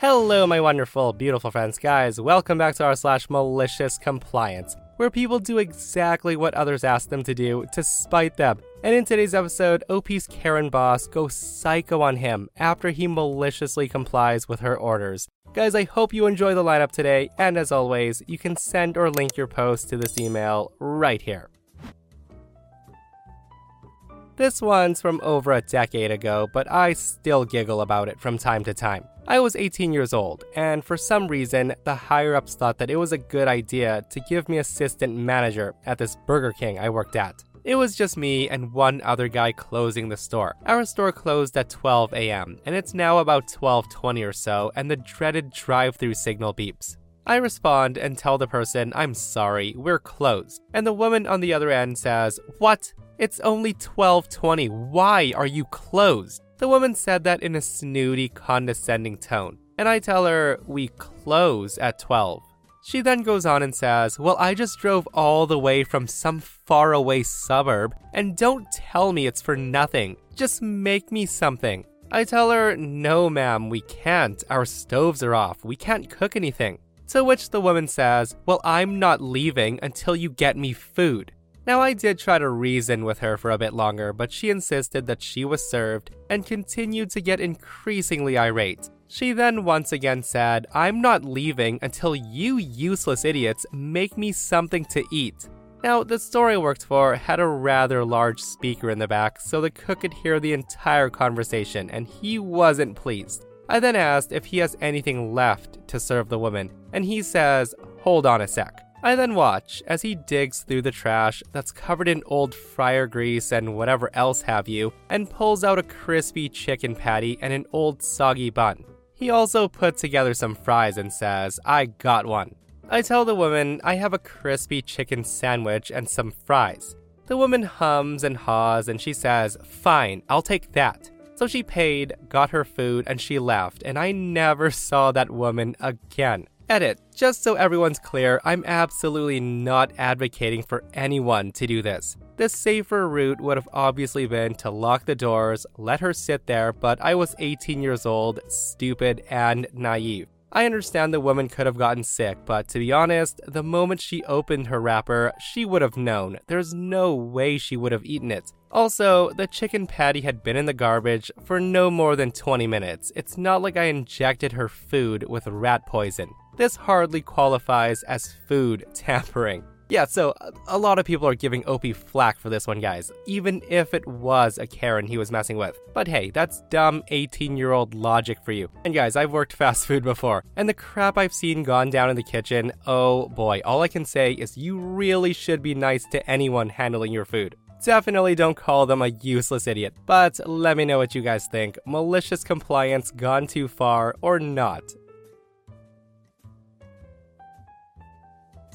Hello, my wonderful, beautiful friends. Guys, welcome back to r slash malicious compliance, where people do exactly what others ask them to do to spite them. And in today's episode, OP's Karen boss goes psycho on him after he maliciously complies with her orders. Guys, I hope you enjoy the lineup today, and as always, you can send or link your post to this email right here. This one's from over a decade ago, but I still giggle about it from time to time. I was 18 years old, and for some reason, the higher ups thought that it was a good idea to give me assistant manager at this Burger King I worked at. It was just me and one other guy closing the store. Our store closed at 12 a.m., and it's now about 12:20 or so, and the dreaded drive-through signal beeps. I respond and tell the person, I'm sorry, we're closed. And the woman on the other end says, What? It's only 12:20. Why are you closed? The woman said that in a snooty, condescending tone. And I tell her, "We close at 12." She then goes on and says, Well, I just drove all the way from some faraway suburb, and don't tell me it's for nothing. Just make me something. I tell her, No, ma'am, we can't. Our stoves are off. We can't cook anything. To which the woman says, Well, I'm not leaving until you get me food. Now, I did try to reason with her for a bit longer, but she insisted that she was served and continued to get increasingly irate. She then once again said, I'm not leaving until you useless idiots make me something to eat. Now, the store I worked for had a rather large speaker in the back, so the cook could hear the entire conversation, and he wasn't pleased. I then asked if he has anything left to serve the woman, and he says, Hold on a sec. I then watch as he digs through the trash that's covered in old fryer grease and whatever else have you, and pulls out a crispy chicken patty and an old soggy bun. He also puts together some fries and says, I got one. I tell the woman I have a crispy chicken sandwich and some fries. The woman hums and haws and she says, Fine, I'll take that. So she paid, got her food, and she left, and I never saw that woman again. Edit. Just so everyone's clear, I'm absolutely not advocating for anyone to do this. The safer route would have obviously been to lock the doors, let her sit there, but I was 18 years old, stupid, and naive. I understand the woman could have gotten sick, but to be honest, the moment she opened her wrapper, she would have known. There's no way she would have eaten it. Also, the chicken patty had been in the garbage for no more than 20 minutes. It's not like I injected her food with rat poison. This hardly qualifies as food tampering. Yeah, so a lot of people are giving OP flack for this one, guys, even if it was a Karen he was messing with. But hey, that's dumb 18 year old logic for you. And guys, I've worked fast food before, and the crap I've seen gone down in the kitchen, oh boy, all I can say is you really should be nice to anyone handling your food. Definitely don't call them a useless idiot, but let me know what you guys think. Malicious compliance gone too far or not?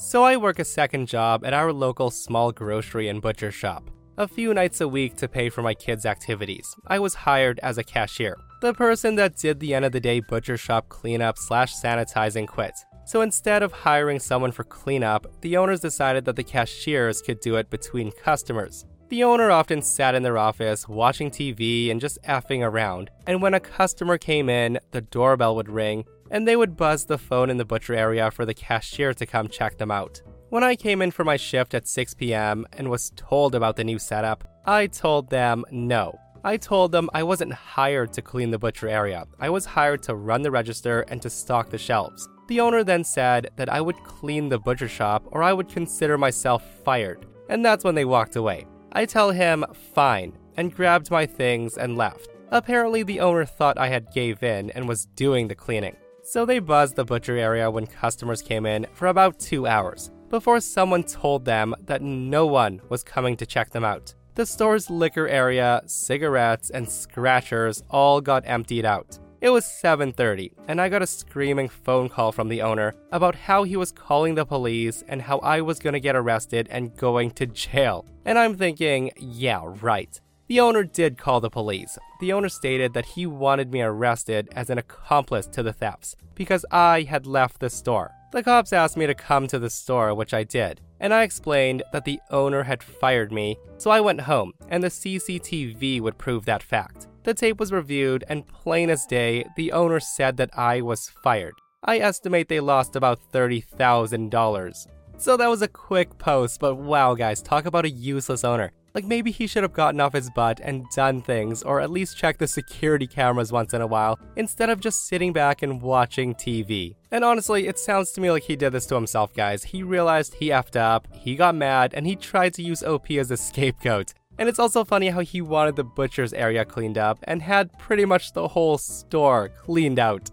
So I work a second job at our local small grocery and butcher shop. A few nights a week to pay for my kids' activities. I was hired as a cashier. The person that did the end of the day butcher shop cleanup slash sanitizing quit. So instead of hiring someone for cleanup, the owners decided that the cashiers could do it between customers. The owner often sat in their office watching TV and just effing around, and when a customer came in, the doorbell would ring, and they would buzz the phone in the butcher area for the cashier to come check them out. When I came in for my shift at 6 p.m. and was told about the new setup, I told them no. I told them I wasn't hired to clean the butcher area. I was hired to run the register and to stock the shelves. The owner then said that I would clean the butcher shop or I would consider myself fired, and that's when they walked away. I tell him fine and grabbed my things and left. Apparently the owner thought I had gave in and was doing the cleaning. So they buzzed the butcher area when customers came in for about two hours before someone told them that no one was coming to check them out. The store's liquor area, cigarettes, and scratchers all got emptied out. It was 7:30, and I got a screaming phone call from the owner about how he was calling the police and how I was going to get arrested and going to jail. And I'm thinking, yeah, right. The owner did call the police. The owner stated that he wanted me arrested as an accomplice to the thefts because I had left the store. The cops asked me to come to the store, which I did, and I explained that the owner had fired me, so I went home and the CCTV would prove that fact. The tape was reviewed, and plain as day, the owner said that I was fired. I estimate they lost about $30,000. So that was a quick post, but wow, guys, talk about a useless owner. Like maybe he should have gotten off his butt and done things, or at least checked the security cameras once in a while, instead of just sitting back and watching TV. And honestly, it sounds to me like he did this to himself, guys. He realized he effed up, he got mad, and he tried to use OP as a scapegoat. And it's also funny how he wanted the butcher's area cleaned up and had pretty much the whole store cleaned out.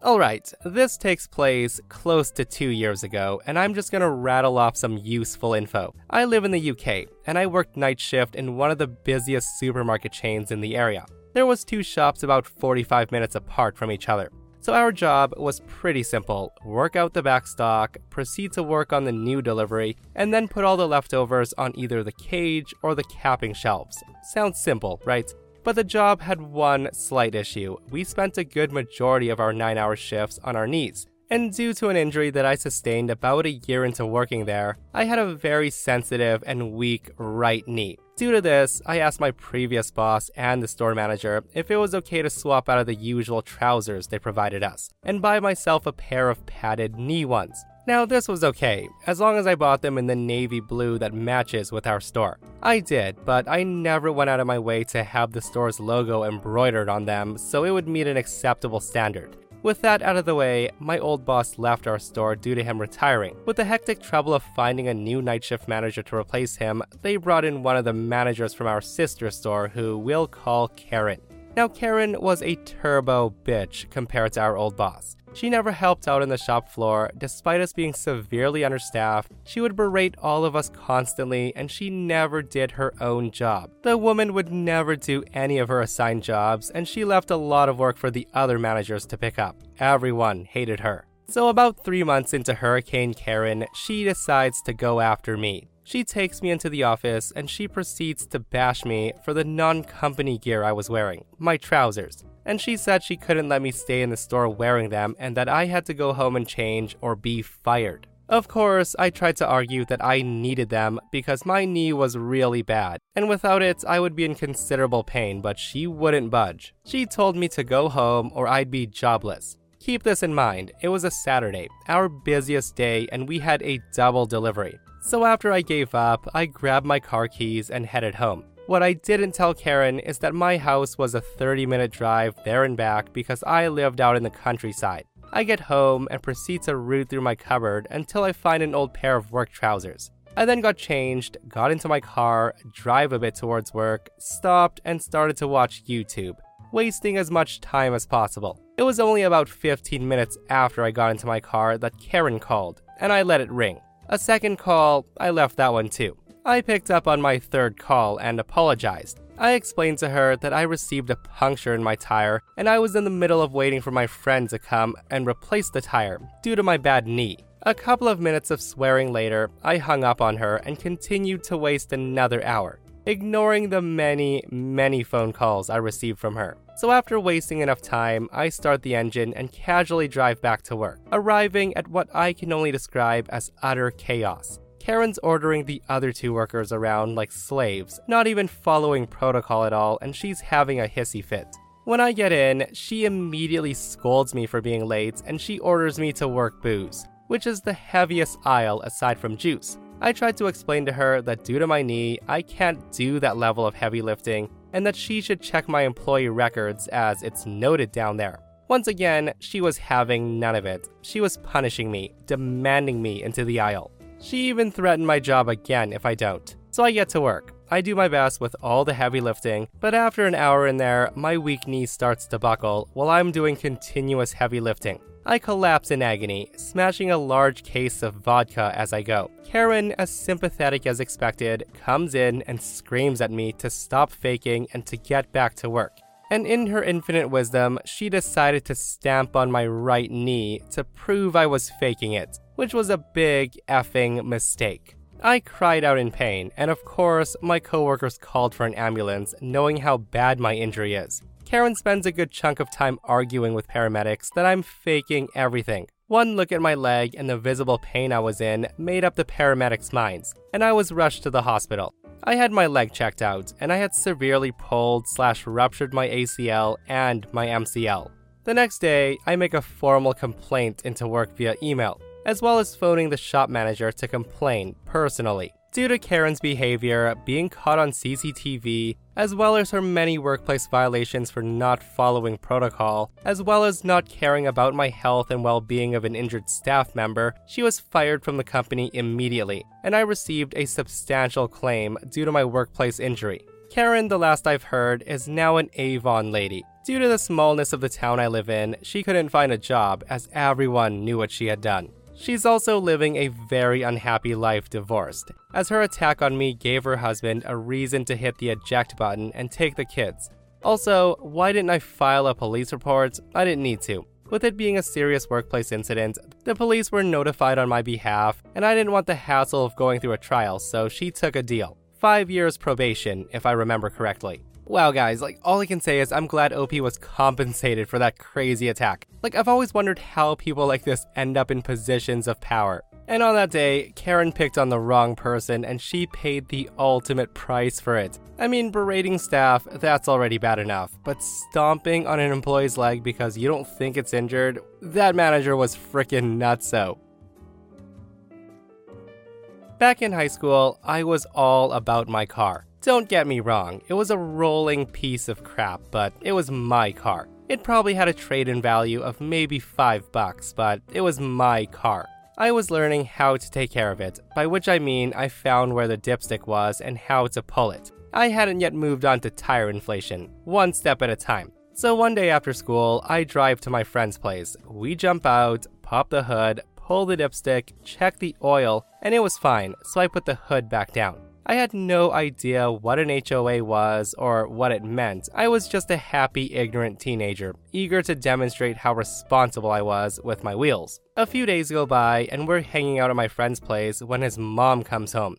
Alright, this takes place close to two years ago, and I'm just gonna rattle off some useful info. I live in the UK, and I worked night shift in one of the busiest supermarket chains in the area. There was two shops about 45 minutes apart from each other. So our job was pretty simple work out the back stock, proceed to work on the new delivery, and then put all the leftovers on either the cage or the capping shelves. Sounds simple, right? But the job had one slight issue. We spent a good majority of our 9 hour shifts on our knees. And due to an injury that I sustained about a year into working there, I had a very sensitive and weak right knee. Due to this, I asked my previous boss and the store manager if it was okay to swap out of the usual trousers they provided us and buy myself a pair of padded knee ones. Now, this was okay, as long as I bought them in the navy blue that matches with our store. I did, but I never went out of my way to have the store's logo embroidered on them so it would meet an acceptable standard. With that out of the way, my old boss left our store due to him retiring. With the hectic trouble of finding a new night shift manager to replace him, they brought in one of the managers from our sister store who we'll call Karen. Now, Karen was a turbo bitch compared to our old boss. She never helped out on the shop floor, despite us being severely understaffed. She would berate all of us constantly, and she never did her own job. The woman would never do any of her assigned jobs, and she left a lot of work for the other managers to pick up. Everyone hated her. So, about three months into Hurricane Karen, she decides to go after me. She takes me into the office and she proceeds to bash me for the non company gear I was wearing, my trousers and she said she couldn't let me stay in the store wearing them and that I had to go home and change or be fired. Of course, I tried to argue that I needed them because my knee was really bad, and without it, I would be in considerable pain, but she wouldn't budge. She told me to go home or I'd be jobless. Keep this in mind, it was a Saturday, our busiest day, and we had a double delivery. So after I gave up, I grabbed my car keys and headed home. What I didn't tell Karen is that my house was a 30 minute drive there and back because I lived out in the countryside. I get home and proceed to root through my cupboard until I find an old pair of work trousers. I then got changed, got into my car, drive a bit towards work, stopped, and started to watch YouTube, wasting as much time as possible. It was only about 15 minutes after I got into my car that Karen called, and I let it ring. A second call, I left that one too. I picked up on my third call and apologized. I explained to her that I received a puncture in my tire and I was in the middle of waiting for my friend to come and replace the tire due to my bad knee. A couple of minutes of swearing later, I hung up on her and continued to waste another hour, ignoring the many, many phone calls I received from her. So, after wasting enough time, I start the engine and casually drive back to work, arriving at what I can only describe as utter chaos. Karen's ordering the other two workers around like slaves, not even following protocol at all, and she's having a hissy fit. When I get in, she immediately scolds me for being late and she orders me to work booze, which is the heaviest aisle aside from juice. I tried to explain to her that due to my knee, I can't do that level of heavy lifting and that she should check my employee records as it's noted down there. Once again, she was having none of it. She was punishing me, demanding me into the aisle. She even threatened my job again if I don't. So I get to work. I do my best with all the heavy lifting, but after an hour in there, my weak knee starts to buckle while I'm doing continuous heavy lifting. I collapse in agony, smashing a large case of vodka as I go. Karen, as sympathetic as expected, comes in and screams at me to stop faking and to get back to work. And in her infinite wisdom, she decided to stamp on my right knee to prove I was faking it, which was a big effing mistake. I cried out in pain, and of course, my coworkers called for an ambulance, knowing how bad my injury is. Karen spends a good chunk of time arguing with paramedics that I'm faking everything. One look at my leg and the visible pain I was in made up the paramedics' minds, and I was rushed to the hospital. I had my leg checked out, and I had severely pulled slash ruptured my ACL and my MCL. The next day, I make a formal complaint into work via email, as well as phoning the shop manager to complain personally. Due to Karen's behavior, being caught on CCTV, as well as her many workplace violations for not following protocol, as well as not caring about my health and well being of an injured staff member, she was fired from the company immediately, and I received a substantial claim due to my workplace injury. Karen, the last I've heard, is now an Avon lady. Due to the smallness of the town I live in, she couldn't find a job as everyone knew what she had done. She's also living a very unhappy life divorced, as her attack on me gave her husband a reason to hit the eject button and take the kids. Also, why didn't I file a police report? I didn't need to. With it being a serious workplace incident, the police were notified on my behalf, and I didn't want the hassle of going through a trial, so she took a deal. Five years probation, if I remember correctly. Wow, guys, like, all I can say is I'm glad OP was compensated for that crazy attack. Like, I've always wondered how people like this end up in positions of power. And on that day, Karen picked on the wrong person and she paid the ultimate price for it. I mean, berating staff, that's already bad enough, but stomping on an employee's leg because you don't think it's injured, that manager was frickin' nutso. Back in high school, I was all about my car. Don't get me wrong, it was a rolling piece of crap, but it was my car. It probably had a trade in value of maybe 5 bucks, but it was my car. I was learning how to take care of it, by which I mean I found where the dipstick was and how to pull it. I hadn't yet moved on to tire inflation, one step at a time. So one day after school, I drive to my friend's place. We jump out, pop the hood, pull the dipstick, check the oil, and it was fine, so I put the hood back down. I had no idea what an HOA was or what it meant. I was just a happy, ignorant teenager, eager to demonstrate how responsible I was with my wheels. A few days go by, and we're hanging out at my friend's place when his mom comes home.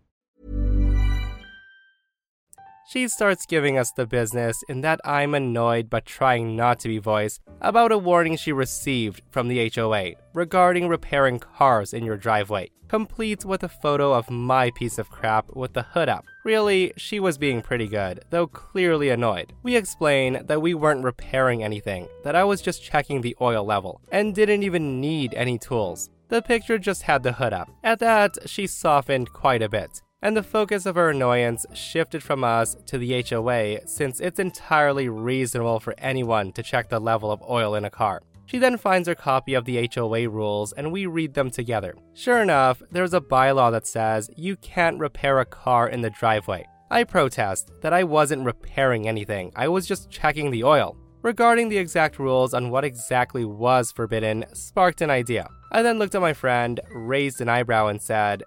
She starts giving us the business in that I'm annoyed but trying not to be voiced about a warning she received from the HOA regarding repairing cars in your driveway, complete with a photo of my piece of crap with the hood up. Really, she was being pretty good, though clearly annoyed. We explain that we weren't repairing anything, that I was just checking the oil level, and didn't even need any tools. The picture just had the hood up. At that, she softened quite a bit and the focus of her annoyance shifted from us to the HOA since it's entirely reasonable for anyone to check the level of oil in a car. She then finds her copy of the HOA rules and we read them together. Sure enough, there's a bylaw that says you can't repair a car in the driveway. I protest that I wasn't repairing anything, I was just checking the oil. Regarding the exact rules on what exactly was forbidden sparked an idea. I then looked at my friend, raised an eyebrow, and said,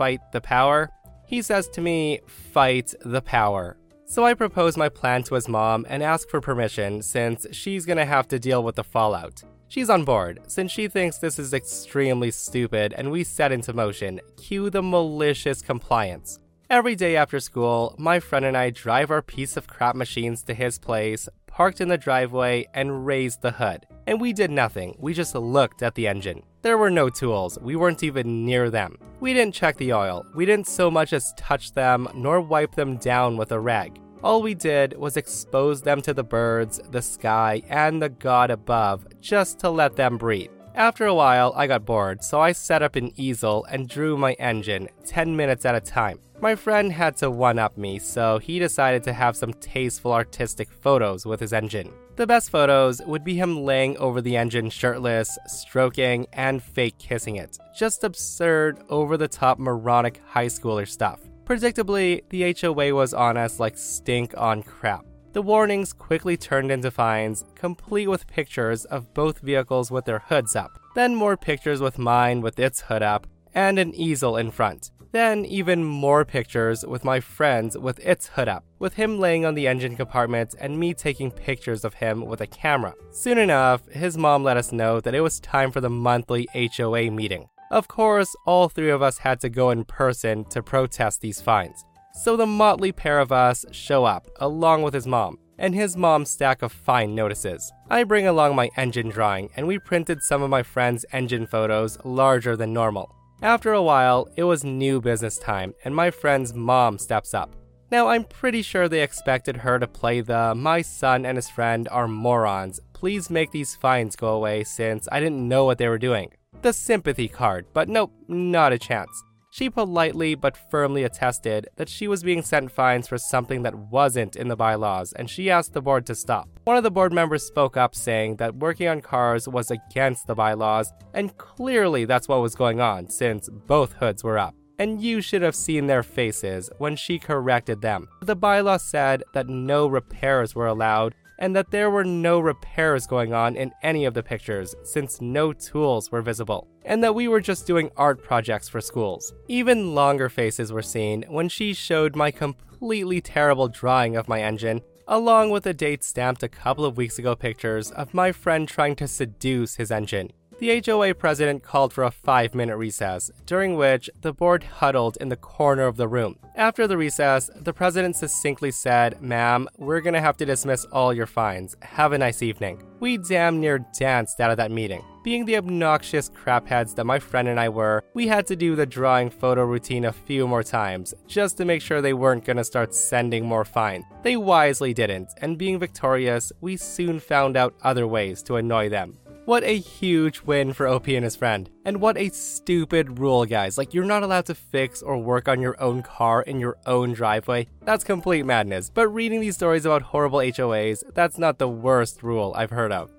fight the power? He says to me, fight the power. So I propose my plan to his mom and ask for permission since she's gonna have to deal with the fallout. She's on board, since she thinks this is extremely stupid, and we set into motion, cue the malicious compliance. Every day after school, my friend and I drive our piece of crap machines to his place, parked in the driveway, and raised the hood. And we did nothing, we just looked at the engine. There were no tools, we weren't even near them. We didn't check the oil, we didn't so much as touch them, nor wipe them down with a rag. All we did was expose them to the birds, the sky, and the God above, just to let them breathe. After a while, I got bored, so I set up an easel and drew my engine, 10 minutes at a time. My friend had to one up me, so he decided to have some tasteful artistic photos with his engine. The best photos would be him laying over the engine shirtless, stroking, and fake kissing it. Just absurd, over the top moronic high schooler stuff. Predictably, the HOA was on us like stink on crap. The warnings quickly turned into fines, complete with pictures of both vehicles with their hoods up, then more pictures with mine with its hood up, and an easel in front. Then even more pictures with my friend's with its hood up, with him laying on the engine compartment and me taking pictures of him with a camera. Soon enough, his mom let us know that it was time for the monthly HOA meeting. Of course, all three of us had to go in person to protest these fines. So the motley pair of us show up, along with his mom, and his mom's stack of fine notices. I bring along my engine drawing, and we printed some of my friend's engine photos larger than normal. After a while, it was new business time, and my friend's mom steps up. Now, I'm pretty sure they expected her to play the my son and his friend are morons. Please make these fines go away since I didn't know what they were doing the sympathy card, but nope, not a chance. She politely but firmly attested that she was being sent fines for something that wasn't in the bylaws, and she asked the board to stop. One of the board members spoke up saying that working on cars was against the bylaws, and clearly that's what was going on since both hoods were up. And you should have seen their faces when she corrected them. The bylaw said that no repairs were allowed and that there were no repairs going on in any of the pictures since no tools were visible, and that we were just doing art projects for schools. Even longer faces were seen when she showed my completely terrible drawing of my engine, along with a date stamped a couple of weeks ago pictures of my friend trying to seduce his engine. The HOA president called for a five minute recess, during which the board huddled in the corner of the room. After the recess, the president succinctly said, Ma'am, we're gonna have to dismiss all your fines. Have a nice evening. We damn near danced out of that meeting. Being the obnoxious crapheads that my friend and I were, we had to do the drawing photo routine a few more times, just to make sure they weren't gonna start sending more fines. They wisely didn't, and being victorious, we soon found out other ways to annoy them. What a huge win for OP and his friend. And what a stupid rule, guys. Like, you're not allowed to fix or work on your own car in your own driveway. That's complete madness. But reading these stories about horrible HOAs, that's not the worst rule I've heard of.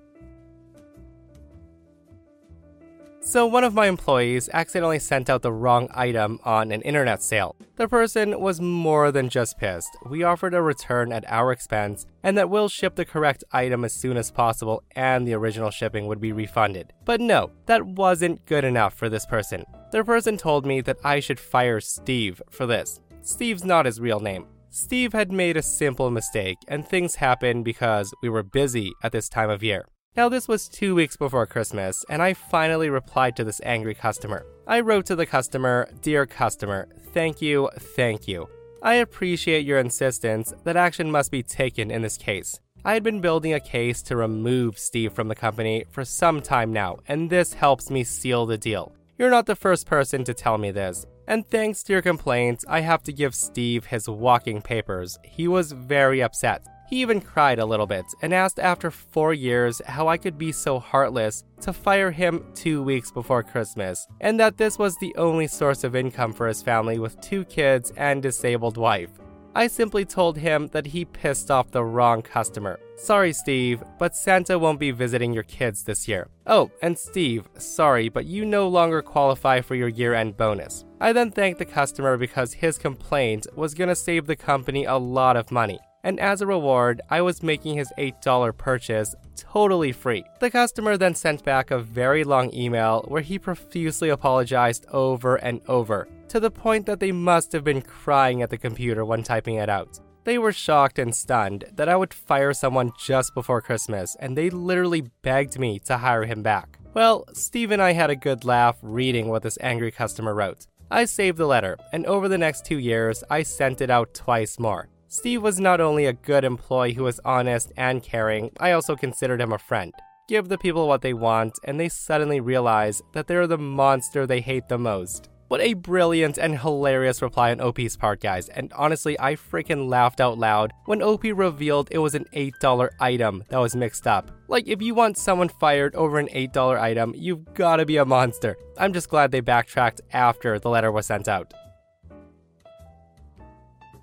So, one of my employees accidentally sent out the wrong item on an internet sale. The person was more than just pissed. We offered a return at our expense and that we'll ship the correct item as soon as possible and the original shipping would be refunded. But no, that wasn't good enough for this person. The person told me that I should fire Steve for this. Steve's not his real name. Steve had made a simple mistake, and things happened because we were busy at this time of year. Now, this was two weeks before Christmas, and I finally replied to this angry customer. I wrote to the customer Dear customer, thank you, thank you. I appreciate your insistence that action must be taken in this case. I had been building a case to remove Steve from the company for some time now, and this helps me seal the deal. You're not the first person to tell me this. And thanks to your complaints, I have to give Steve his walking papers. He was very upset. He even cried a little bit and asked after four years how I could be so heartless to fire him two weeks before Christmas, and that this was the only source of income for his family with two kids and disabled wife. I simply told him that he pissed off the wrong customer. Sorry, Steve, but Santa won't be visiting your kids this year. Oh, and Steve, sorry, but you no longer qualify for your year end bonus. I then thanked the customer because his complaint was gonna save the company a lot of money and as a reward, I was making his $8 purchase totally free. The customer then sent back a very long email where he profusely apologized over and over, to the point that they must have been crying at the computer when typing it out. They were shocked and stunned that I would fire someone just before Christmas, and they literally begged me to hire him back. Well, Steve and I had a good laugh reading what this angry customer wrote. I saved the letter, and over the next two years, I sent it out twice more. Steve was not only a good employee who was honest and caring, I also considered him a friend. Give the people what they want, and they suddenly realize that they're the monster they hate the most. What a brilliant and hilarious reply on OP's part, guys. And honestly, I freaking laughed out loud when OP revealed it was an $8 item that was mixed up. Like, if you want someone fired over an $8 item, you've gotta be a monster. I'm just glad they backtracked after the letter was sent out.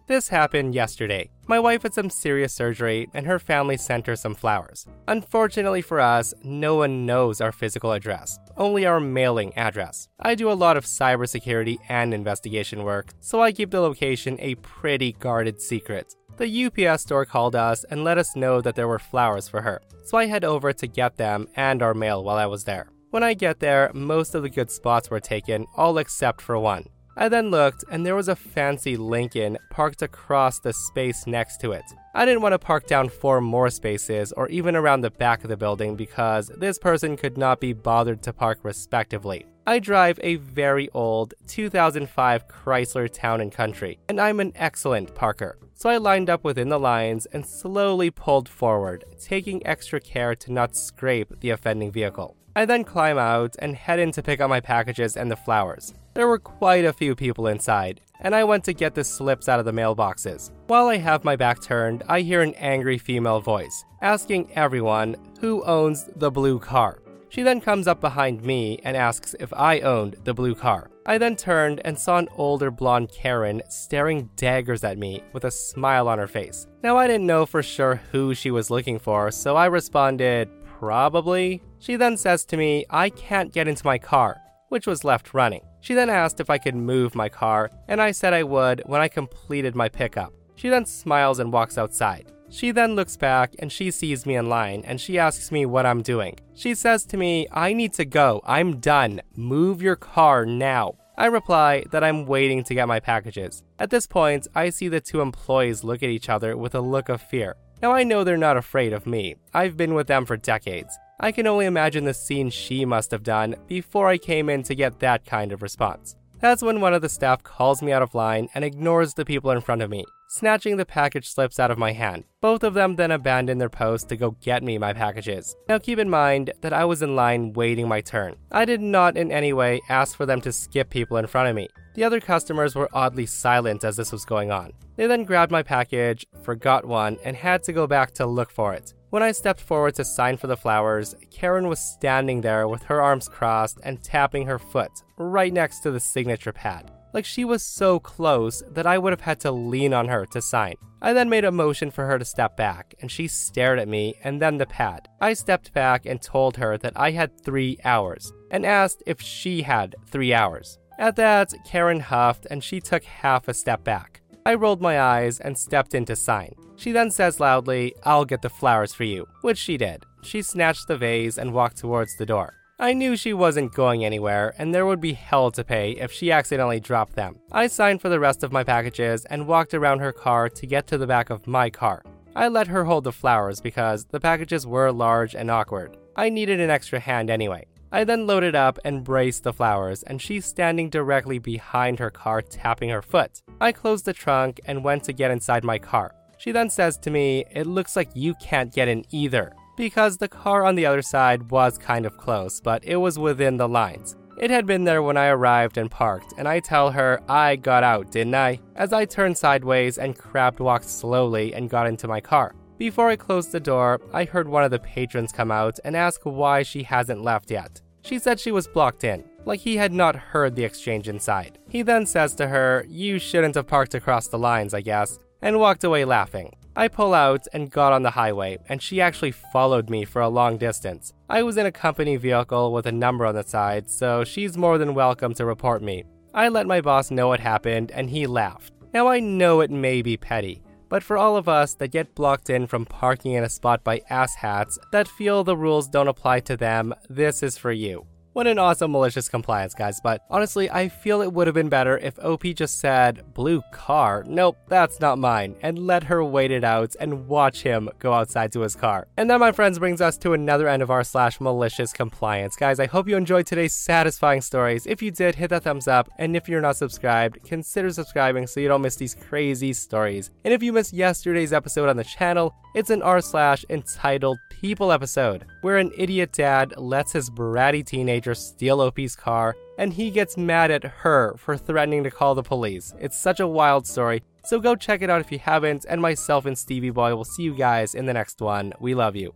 This happened yesterday. My wife had some serious surgery, and her family sent her some flowers. Unfortunately for us, no one knows our physical address, only our mailing address. I do a lot of cybersecurity and investigation work, so I keep the location a pretty guarded secret. The UPS store called us and let us know that there were flowers for her, so I head over to get them and our mail while I was there. When I get there, most of the good spots were taken, all except for one. I then looked, and there was a fancy Lincoln parked across the space next to it. I didn't want to park down four more spaces or even around the back of the building because this person could not be bothered to park respectively. I drive a very old 2005 Chrysler Town and Country, and I'm an excellent parker. So I lined up within the lines and slowly pulled forward, taking extra care to not scrape the offending vehicle. I then climb out and head in to pick up my packages and the flowers. There were quite a few people inside, and I went to get the slips out of the mailboxes. While I have my back turned, I hear an angry female voice asking everyone who owns the blue car. She then comes up behind me and asks if I owned the blue car. I then turned and saw an older blonde Karen staring daggers at me with a smile on her face. Now, I didn't know for sure who she was looking for, so I responded, Probably. She then says to me, I can't get into my car, which was left running. She then asked if I could move my car, and I said I would when I completed my pickup. She then smiles and walks outside. She then looks back and she sees me in line and she asks me what I'm doing. She says to me, I need to go. I'm done. Move your car now. I reply that I'm waiting to get my packages. At this point, I see the two employees look at each other with a look of fear. Now I know they're not afraid of me. I've been with them for decades. I can only imagine the scene she must have done before I came in to get that kind of response. That's when one of the staff calls me out of line and ignores the people in front of me, snatching the package slips out of my hand. Both of them then abandon their post to go get me my packages. Now keep in mind that I was in line waiting my turn. I did not in any way ask for them to skip people in front of me. The other customers were oddly silent as this was going on. They then grabbed my package, forgot one, and had to go back to look for it. When I stepped forward to sign for the flowers, Karen was standing there with her arms crossed and tapping her foot right next to the signature pad. Like she was so close that I would have had to lean on her to sign. I then made a motion for her to step back, and she stared at me and then the pad. I stepped back and told her that I had three hours, and asked if she had three hours. At that, Karen huffed and she took half a step back. I rolled my eyes and stepped in to sign. She then says loudly, I'll get the flowers for you, which she did. She snatched the vase and walked towards the door. I knew she wasn't going anywhere, and there would be hell to pay if she accidentally dropped them. I signed for the rest of my packages and walked around her car to get to the back of my car. I let her hold the flowers because the packages were large and awkward. I needed an extra hand anyway. I then loaded up and braced the flowers, and she's standing directly behind her car, tapping her foot. I closed the trunk and went to get inside my car. She then says to me, It looks like you can't get in either, because the car on the other side was kind of close, but it was within the lines. It had been there when I arrived and parked, and I tell her I got out, didn't I? As I turned sideways and crab walked slowly and got into my car. Before I closed the door, I heard one of the patrons come out and ask why she hasn't left yet. She said she was blocked in, like he had not heard the exchange inside. He then says to her, You shouldn't have parked across the lines, I guess, and walked away laughing. I pull out and got on the highway, and she actually followed me for a long distance. I was in a company vehicle with a number on the side, so she's more than welcome to report me. I let my boss know what happened, and he laughed. Now I know it may be petty, but for all of us that get blocked in from parking in a spot by asshats that feel the rules don't apply to them, this is for you. What an awesome malicious compliance, guys. But honestly, I feel it would have been better if OP just said, Blue car? Nope, that's not mine, and let her wait it out and watch him go outside to his car. And that, my friends, brings us to another end of r slash malicious compliance. Guys, I hope you enjoyed today's satisfying stories. If you did, hit that thumbs up. And if you're not subscribed, consider subscribing so you don't miss these crazy stories. And if you missed yesterday's episode on the channel, it's an r slash entitled People episode, where an idiot dad lets his bratty teenager steal OP's car, and he gets mad at her for threatening to call the police. It's such a wild story, so go check it out if you haven't, and myself and Stevie Boy will see you guys in the next one. We love you.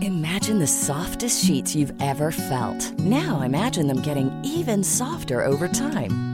Imagine the softest sheets you've ever felt. Now imagine them getting even softer over time.